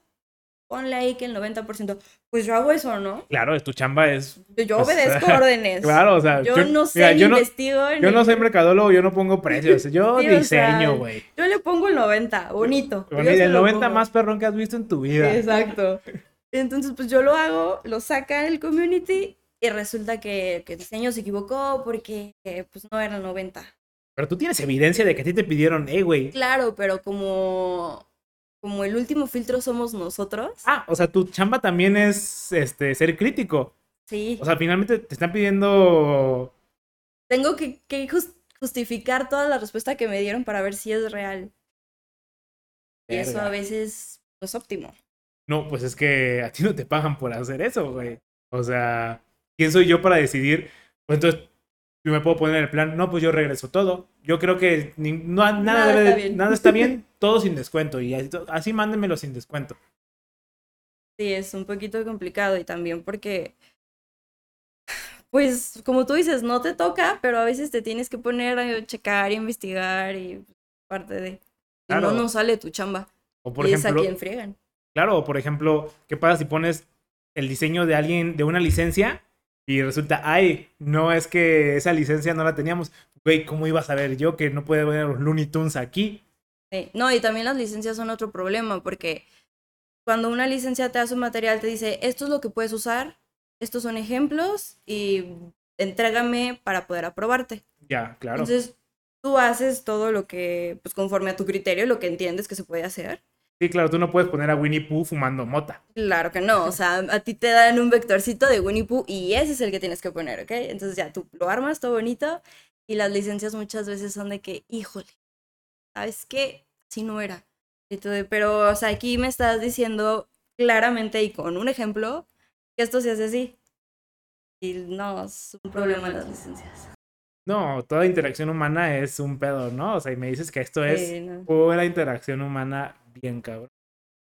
ponle ahí que el 90%. Pues yo hago eso, ¿no? Claro, tu chamba es. Yo obedezco órdenes. Claro, o sea. Yo, no sé, yo investigo. No, yo no soy mercadólogo, yo no pongo precios. Yo diseño, güey. yo le pongo el 90, bonito. el 90 más perrón que has visto en tu vida. Exacto. Entonces, pues yo lo hago, lo saca el community y resulta que, que el diseño se equivocó porque pues no era el 90. Pero tú tienes evidencia de que a ti te pidieron, eh, güey. Claro, pero como como el último filtro somos nosotros. Ah, o sea, tu chamba también es este ser crítico. Sí. O sea, finalmente te están pidiendo. Tengo que, justificar toda la respuesta que me dieron para ver si es real. Y eso a veces no es óptimo. No, pues es que a ti no te pagan por hacer eso, güey. O sea, ¿quién soy yo para decidir? Pues entonces yo me puedo poner el plan, no, pues yo regreso todo. Yo creo que no, nada, está bien. nada está bien, todo sin descuento. Y así, mándenmelo sin descuento. Sí, es un poquito complicado y también porque, pues, como tú dices, no te toca, pero a veces te tienes que poner a checar y investigar y parte de... no, no sale tu chamba. O por ejemplo, es a quien friegan. Claro, o por ejemplo, ¿qué pasa si pones el diseño de alguien, de una licencia y resulta, ay, no es que esa licencia no la teníamos. Güey, ¿cómo iba a saber yo que no puede poner los Looney Tunes aquí? Sí. No, y también las licencias son otro problema, porque cuando una licencia te hace un material, te dice, esto es lo que puedes usar, estos son ejemplos, y entrégame para poder aprobarte. Ya, claro. Entonces, tú haces todo lo que, pues conforme a tu criterio, lo que entiendes que se puede hacer. Sí, claro, tú no puedes poner a Winnie Pooh fumando mota. Claro que no, o sea, a ti te dan un vectorcito de Winnie Pooh y ese es el que tienes que poner, ¿ok? Entonces ya tú lo armas todo bonito y las licencias muchas veces son de que, híjole, ¿sabes qué? Así no era. pero, o sea, aquí me estás diciendo claramente y con un ejemplo que esto se hace así. Y no, es un problema las licencias. No, toda interacción humana es un pedo, ¿no? O sea, y me dices que esto es pura interacción humana bien cabrón.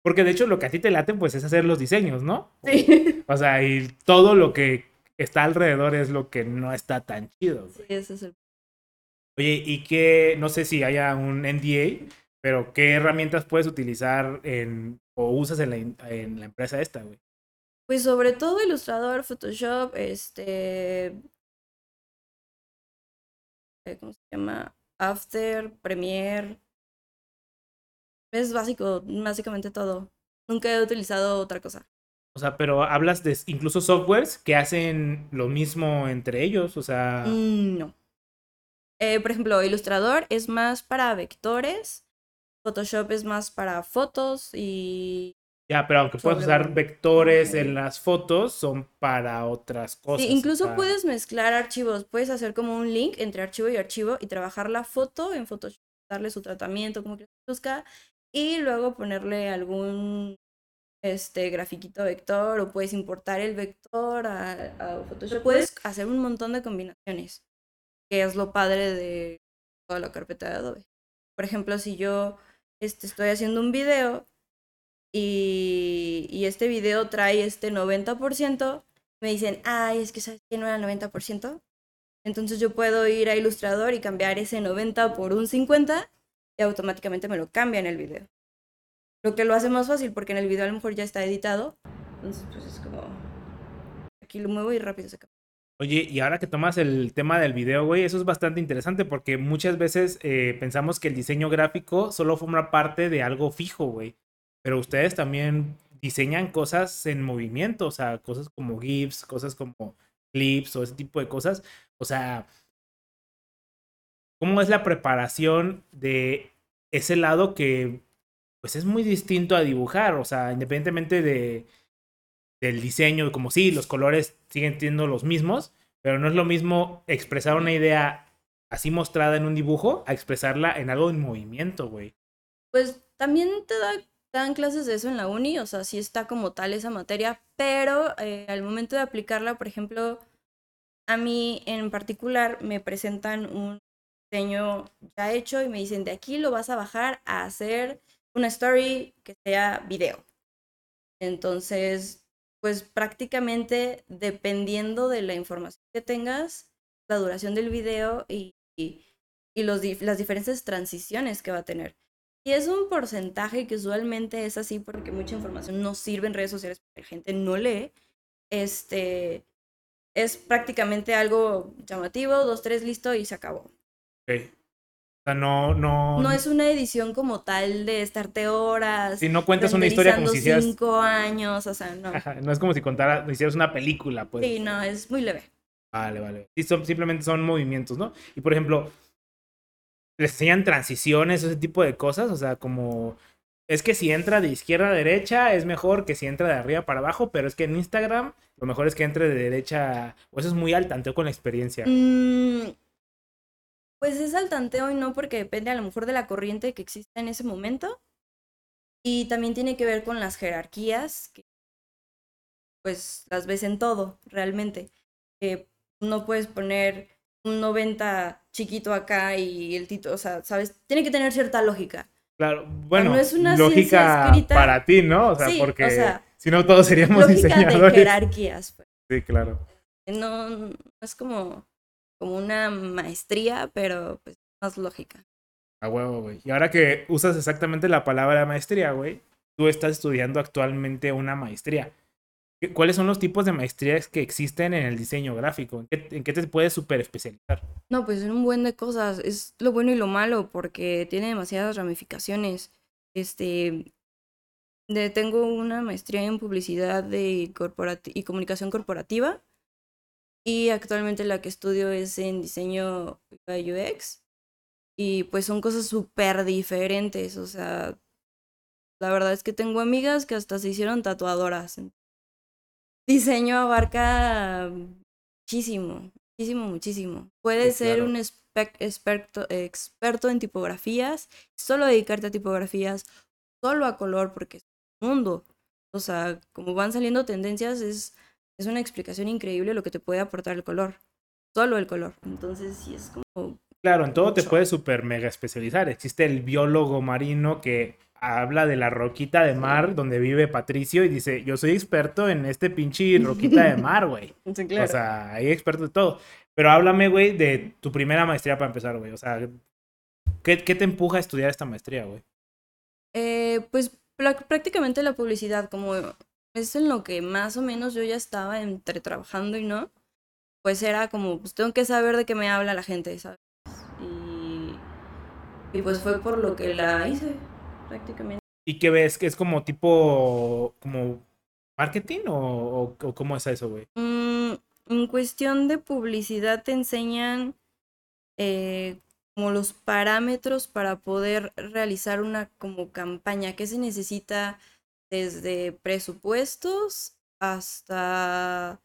Porque de hecho lo que a ti te late, pues es hacer los diseños, ¿no? Sí. O sea, y todo lo que está alrededor es lo que no está tan chido. Sí, ese es el... Oye, y que, no sé si haya un NDA, pero ¿qué herramientas puedes utilizar en, o usas en la, en la empresa esta, güey? Pues sobre todo Illustrator, Photoshop, este... Eh, ¿Cómo se llama? After, Premiere. Es básico, básicamente todo. Nunca he utilizado otra cosa. O sea, pero hablas de incluso softwares que hacen lo mismo entre ellos, o sea... Mm, no. Eh, por ejemplo, Illustrator es más para vectores, Photoshop es más para fotos y ya, pero aunque puedas usar vectores en las fotos, son para otras cosas. Sí, incluso puedes mezclar archivos. Puedes hacer como un link entre archivo y archivo y trabajar la foto en Photoshop, darle su tratamiento, como que busca, y luego ponerle algún este grafiquito vector o puedes importar el vector a, Photoshop. Puedes hacer un montón de combinaciones, que es lo padre de toda la carpeta de Adobe. Por ejemplo, si yo este, estoy haciendo un video y, y este video trae este 90%, me dicen, ay, es que sabes que no era 90%. Entonces yo puedo ir a Illustrator y cambiar ese 90 por un 50 y automáticamente me lo cambia en el video. Lo que lo hace más fácil porque en el video a lo mejor ya está editado. Entonces pues es como, aquí lo muevo y rápido se cambia. Oye, y ahora que tomas el tema del video, güey, eso es bastante interesante porque muchas veces eh, pensamos que el diseño gráfico solo forma parte de algo fijo, güey pero ustedes también diseñan cosas en movimiento, o sea, cosas como GIFs, cosas como clips o ese tipo de cosas. O sea, ¿cómo es la preparación de ese lado que pues es muy distinto a dibujar? O sea, independientemente de, del diseño, como sí, los colores siguen siendo los mismos, pero no es lo mismo expresar una idea así mostrada en un dibujo a expresarla en algo en movimiento, güey. Pues también te da dan clases de eso en la uni, o sea, sí está como tal esa materia, pero eh, al momento de aplicarla, por ejemplo, a mí en particular me presentan un diseño ya hecho y me dicen, de aquí lo vas a bajar a hacer una story que sea video. Entonces, pues prácticamente dependiendo de la información que tengas, la duración del video y, y, los, las diferentes transiciones que va a tener. Y es un porcentaje que usualmente es así porque mucha información no sirve en redes sociales porque la gente no lee. Este es prácticamente algo llamativo, dos, tres, listo y se acabó. O sea, no, no. No es una edición como tal de estarte horas. Si no cuentas una historia como si hicieras. cinco años, o sea, no. no es como si contara, hicieras una película, pues. Sí, no, es muy leve. Vale, vale. Sí, son, simplemente son movimientos, ¿no? Y por ejemplo, les enseñan transiciones, ese tipo de cosas, o sea, como es que si entra de izquierda a derecha es mejor que si entra de arriba para abajo, pero es que en Instagram lo mejor es que entre de derecha, o eso es muy al tanteo con la experiencia. Mm, pues es al tanteo y no porque depende a lo mejor de la corriente que exista en ese momento. Y también tiene que ver con las jerarquías, que pues las ves en todo, realmente. no puedes poner un 90 chiquito acá y el título, o sea, ¿sabes? Tiene que tener cierta lógica. Claro, bueno, no es una lógica para ti, ¿no? O sea, porque si no todos seríamos lógica diseñadores. de jerarquías. Pues. Sí, claro. No, no es como, como una maestría, pero pues más lógica. A huevo, güey. Y ahora que usas exactamente la palabra maestría, güey, tú estás estudiando actualmente una maestría. ¿Cuáles son los tipos de maestrías que existen en el diseño gráfico? ¿En qué, te puedes super especializar? No, pues en un buen de cosas. Es lo bueno y lo malo porque tiene demasiadas ramificaciones. Este, de, tengo una maestría en publicidad de y comunicación corporativa y actualmente la que estudio es en diseño UX y pues son cosas súper diferentes. O sea, la verdad es que tengo amigas que hasta se hicieron tatuadoras diseño abarca muchísimo, muchísimo, muchísimo. Puedes ser un experto, experto en tipografías, solo dedicarte a tipografías, solo a color, porque es un mundo. O sea, como van saliendo tendencias, es, es una explicación increíble lo que te puede aportar el color. Solo el color. Entonces, sí es como. Claro, en todo te puedes super mega especializar. Existe el biólogo marino que habla de la roquita de mar donde vive Patricio y dice, yo soy experto en este pinche roquita de mar, güey. Sí, claro. O sea, hay experto de todo. Pero háblame, güey, de tu primera maestría para empezar, güey. O sea, ¿qué, qué te empuja a estudiar esta maestría, güey? Eh, pues prácticamente la publicidad, como es en lo que más o menos yo ya estaba entre trabajando y no, pues era como, pues tengo que saber de qué me habla la gente, ¿sabes? Y, y pues fue por lo que la hice, prácticamente. ¿Y qué ves? ¿Que es como tipo, como marketing o, o, cómo es eso, güey? Mm, en cuestión de publicidad te enseñan eh, como los parámetros para poder realizar una como campaña, qué se necesita desde presupuestos hasta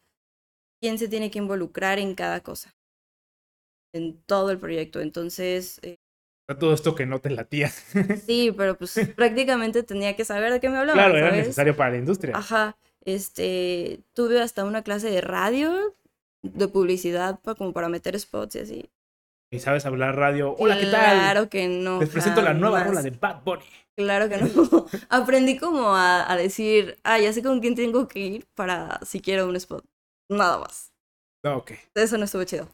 quién se tiene que involucrar en cada cosa, en todo el proyecto. Entonces... Eh todo esto que no te latía. sí, pero pues prácticamente tenía que saber de qué me hablaba. Claro, era necesario para la industria. Ajá. Este, tuve hasta una clase de radio, de publicidad, para, como para meter spots y así y sabes hablar radio. Hola, ¿qué tal? Claro que no. Les presento la nueva rola de Bad Bunny. Claro que no. Aprendí como a, a, decir, ah, ya sé con quién tengo que ir para si quiero un spot. Nada más. Ah, ok. Eso no estuvo chido.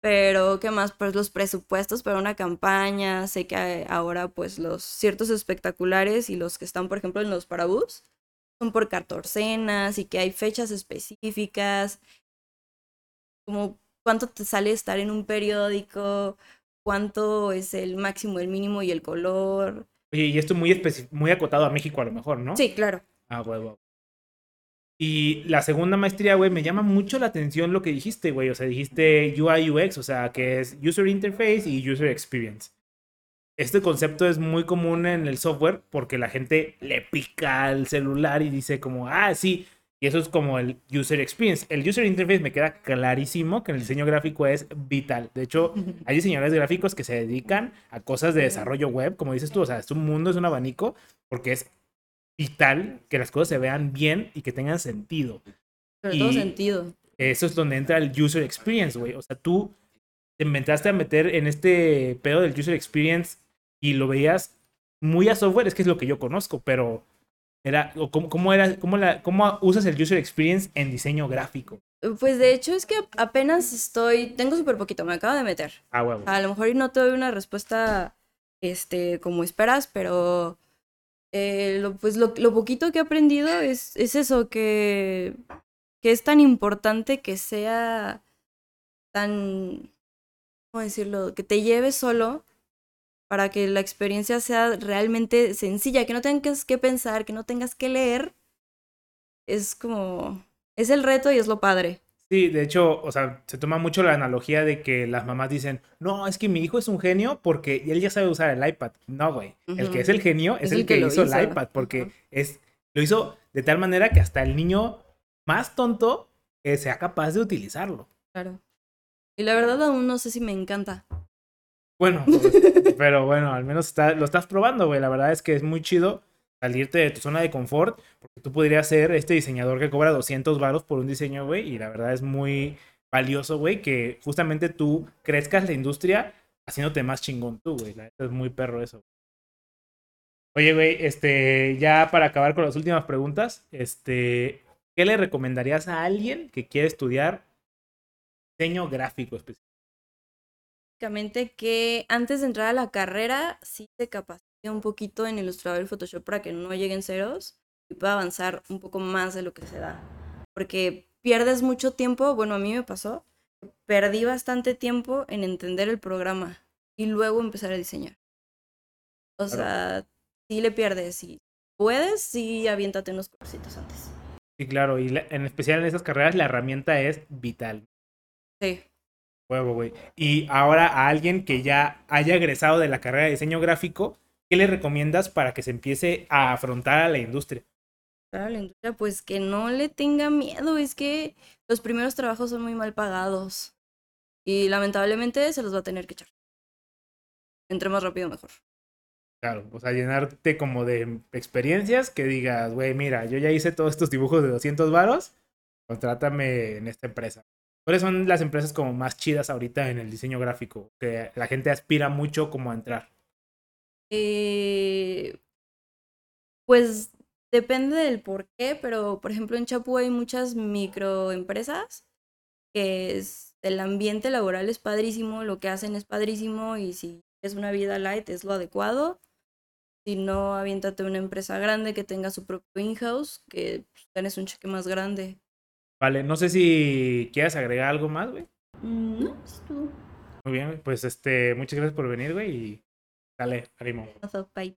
Pero, ¿qué más? Pues los presupuestos para una campaña. Sé que ahora, pues, los ciertos espectaculares y los que están, por ejemplo, en los parabús son por catorcenas y que hay fechas específicas. Como cuánto te sale estar en un periódico, cuánto es el máximo, el mínimo y el color. Oye, y esto muy, muy acotado a México a lo mejor, ¿no? Sí, claro. Ah, huevo. Y la segunda maestría, güey, me llama mucho la atención lo que dijiste, güey. O sea, dijiste UI UX, o sea, que es User Interface y User Experience. Este concepto es muy común en el software porque la gente le pica al celular y dice como, ah, sí, y eso es como el user experience. El user interface me queda clarísimo que el diseño gráfico es vital. De hecho, hay diseñadores gráficos que se dedican a cosas de desarrollo web, como dices tú, o sea, es un mundo, es un abanico, porque es vital que las cosas se vean bien y que tengan sentido. Sobre todo sentido. Eso es donde entra el user experience, güey. O sea, tú te inventaste a meter en este pedo del user experience y lo veías muy a software, es que es lo que yo conozco, pero era, o cómo, era, cómo, la, ¿Cómo usas el user experience en diseño gráfico? Pues de hecho es que apenas estoy, tengo súper poquito, me acabo de meter. Ah, huevo. A lo mejor no te doy una respuesta este, como esperas, pero eh, lo, pues lo, lo, poquito que he aprendido es, es eso, que, que es tan importante que sea tan, ¿cómo decirlo? Que te lleve solo para que la experiencia sea realmente sencilla, que no tengas que pensar, que no tengas que leer. Es como, es el reto y es lo padre. Sí, de hecho, o sea, se toma mucho la analogía de que las mamás dicen, no, es que mi hijo es un genio porque él ya sabe usar el iPad. No, güey. El que es el genio es, el, que, hizo, el iPad porque es, lo hizo de tal manera que hasta el niño más tonto eh, sea capaz de utilizarlo. Claro. Y la verdad aún no sé si me encanta. Bueno, pues, pero bueno, al menos lo estás probando, güey. La verdad es que es muy chido salirte de tu zona de confort, porque tú podrías ser este diseñador que cobra 200 varos por un diseño, güey, y la verdad es muy valioso, güey, que justamente tú crezcas la industria haciéndote más chingón tú, güey. Es muy perro eso. Oye, güey, este, ya para acabar con las últimas preguntas, este, ¿qué le recomendarías a alguien que quiere estudiar diseño gráfico específico? Que antes de entrar a la carrera sí se capacite un poquito en Illustrator y Photoshop para que no lleguen ceros y pueda avanzar un poco más de lo que se da. Porque pierdes mucho tiempo, bueno, a mí me pasó, perdí bastante tiempo en entender el programa y luego empezar a diseñar. O sea, sí le pierdes. Si puedes, sí aviéntate unos cursitos antes. Sí, claro, y en especial en esas carreras la herramienta es vital. Sí. Huevo, güey. Y ahora a alguien que ya haya egresado de la carrera de diseño gráfico, ¿qué le recomiendas para que se empiece a afrontar a la industria? Para la industria, pues que no le tenga miedo. Es que los primeros trabajos son muy mal pagados. Y lamentablemente se los va a tener que echar. Entre más rápido, mejor. Claro, o sea, llenarte como de experiencias que digas, güey, mira, yo ya hice todos estos dibujos de 200 varos, contrátame en esta empresa. ¿Cuáles son las empresas como más chidas ahorita en el diseño gráfico? Que la gente aspira mucho como a entrar. Eh, Pues depende del por qué, pero por ejemplo en Chapu hay muchas microempresas que es, el ambiente laboral es padrísimo, lo que hacen es padrísimo y si es una vida light es lo adecuado. Si no, aviéntate una empresa grande que tenga su propio in-house, que pues, tenés un cheque más grande. Vale, no sé si quieres agregar algo más, güey. Mm, no, es tú. Muy bien, pues este, muchas gracias por venir, güey, y dale, ánimo. Bye.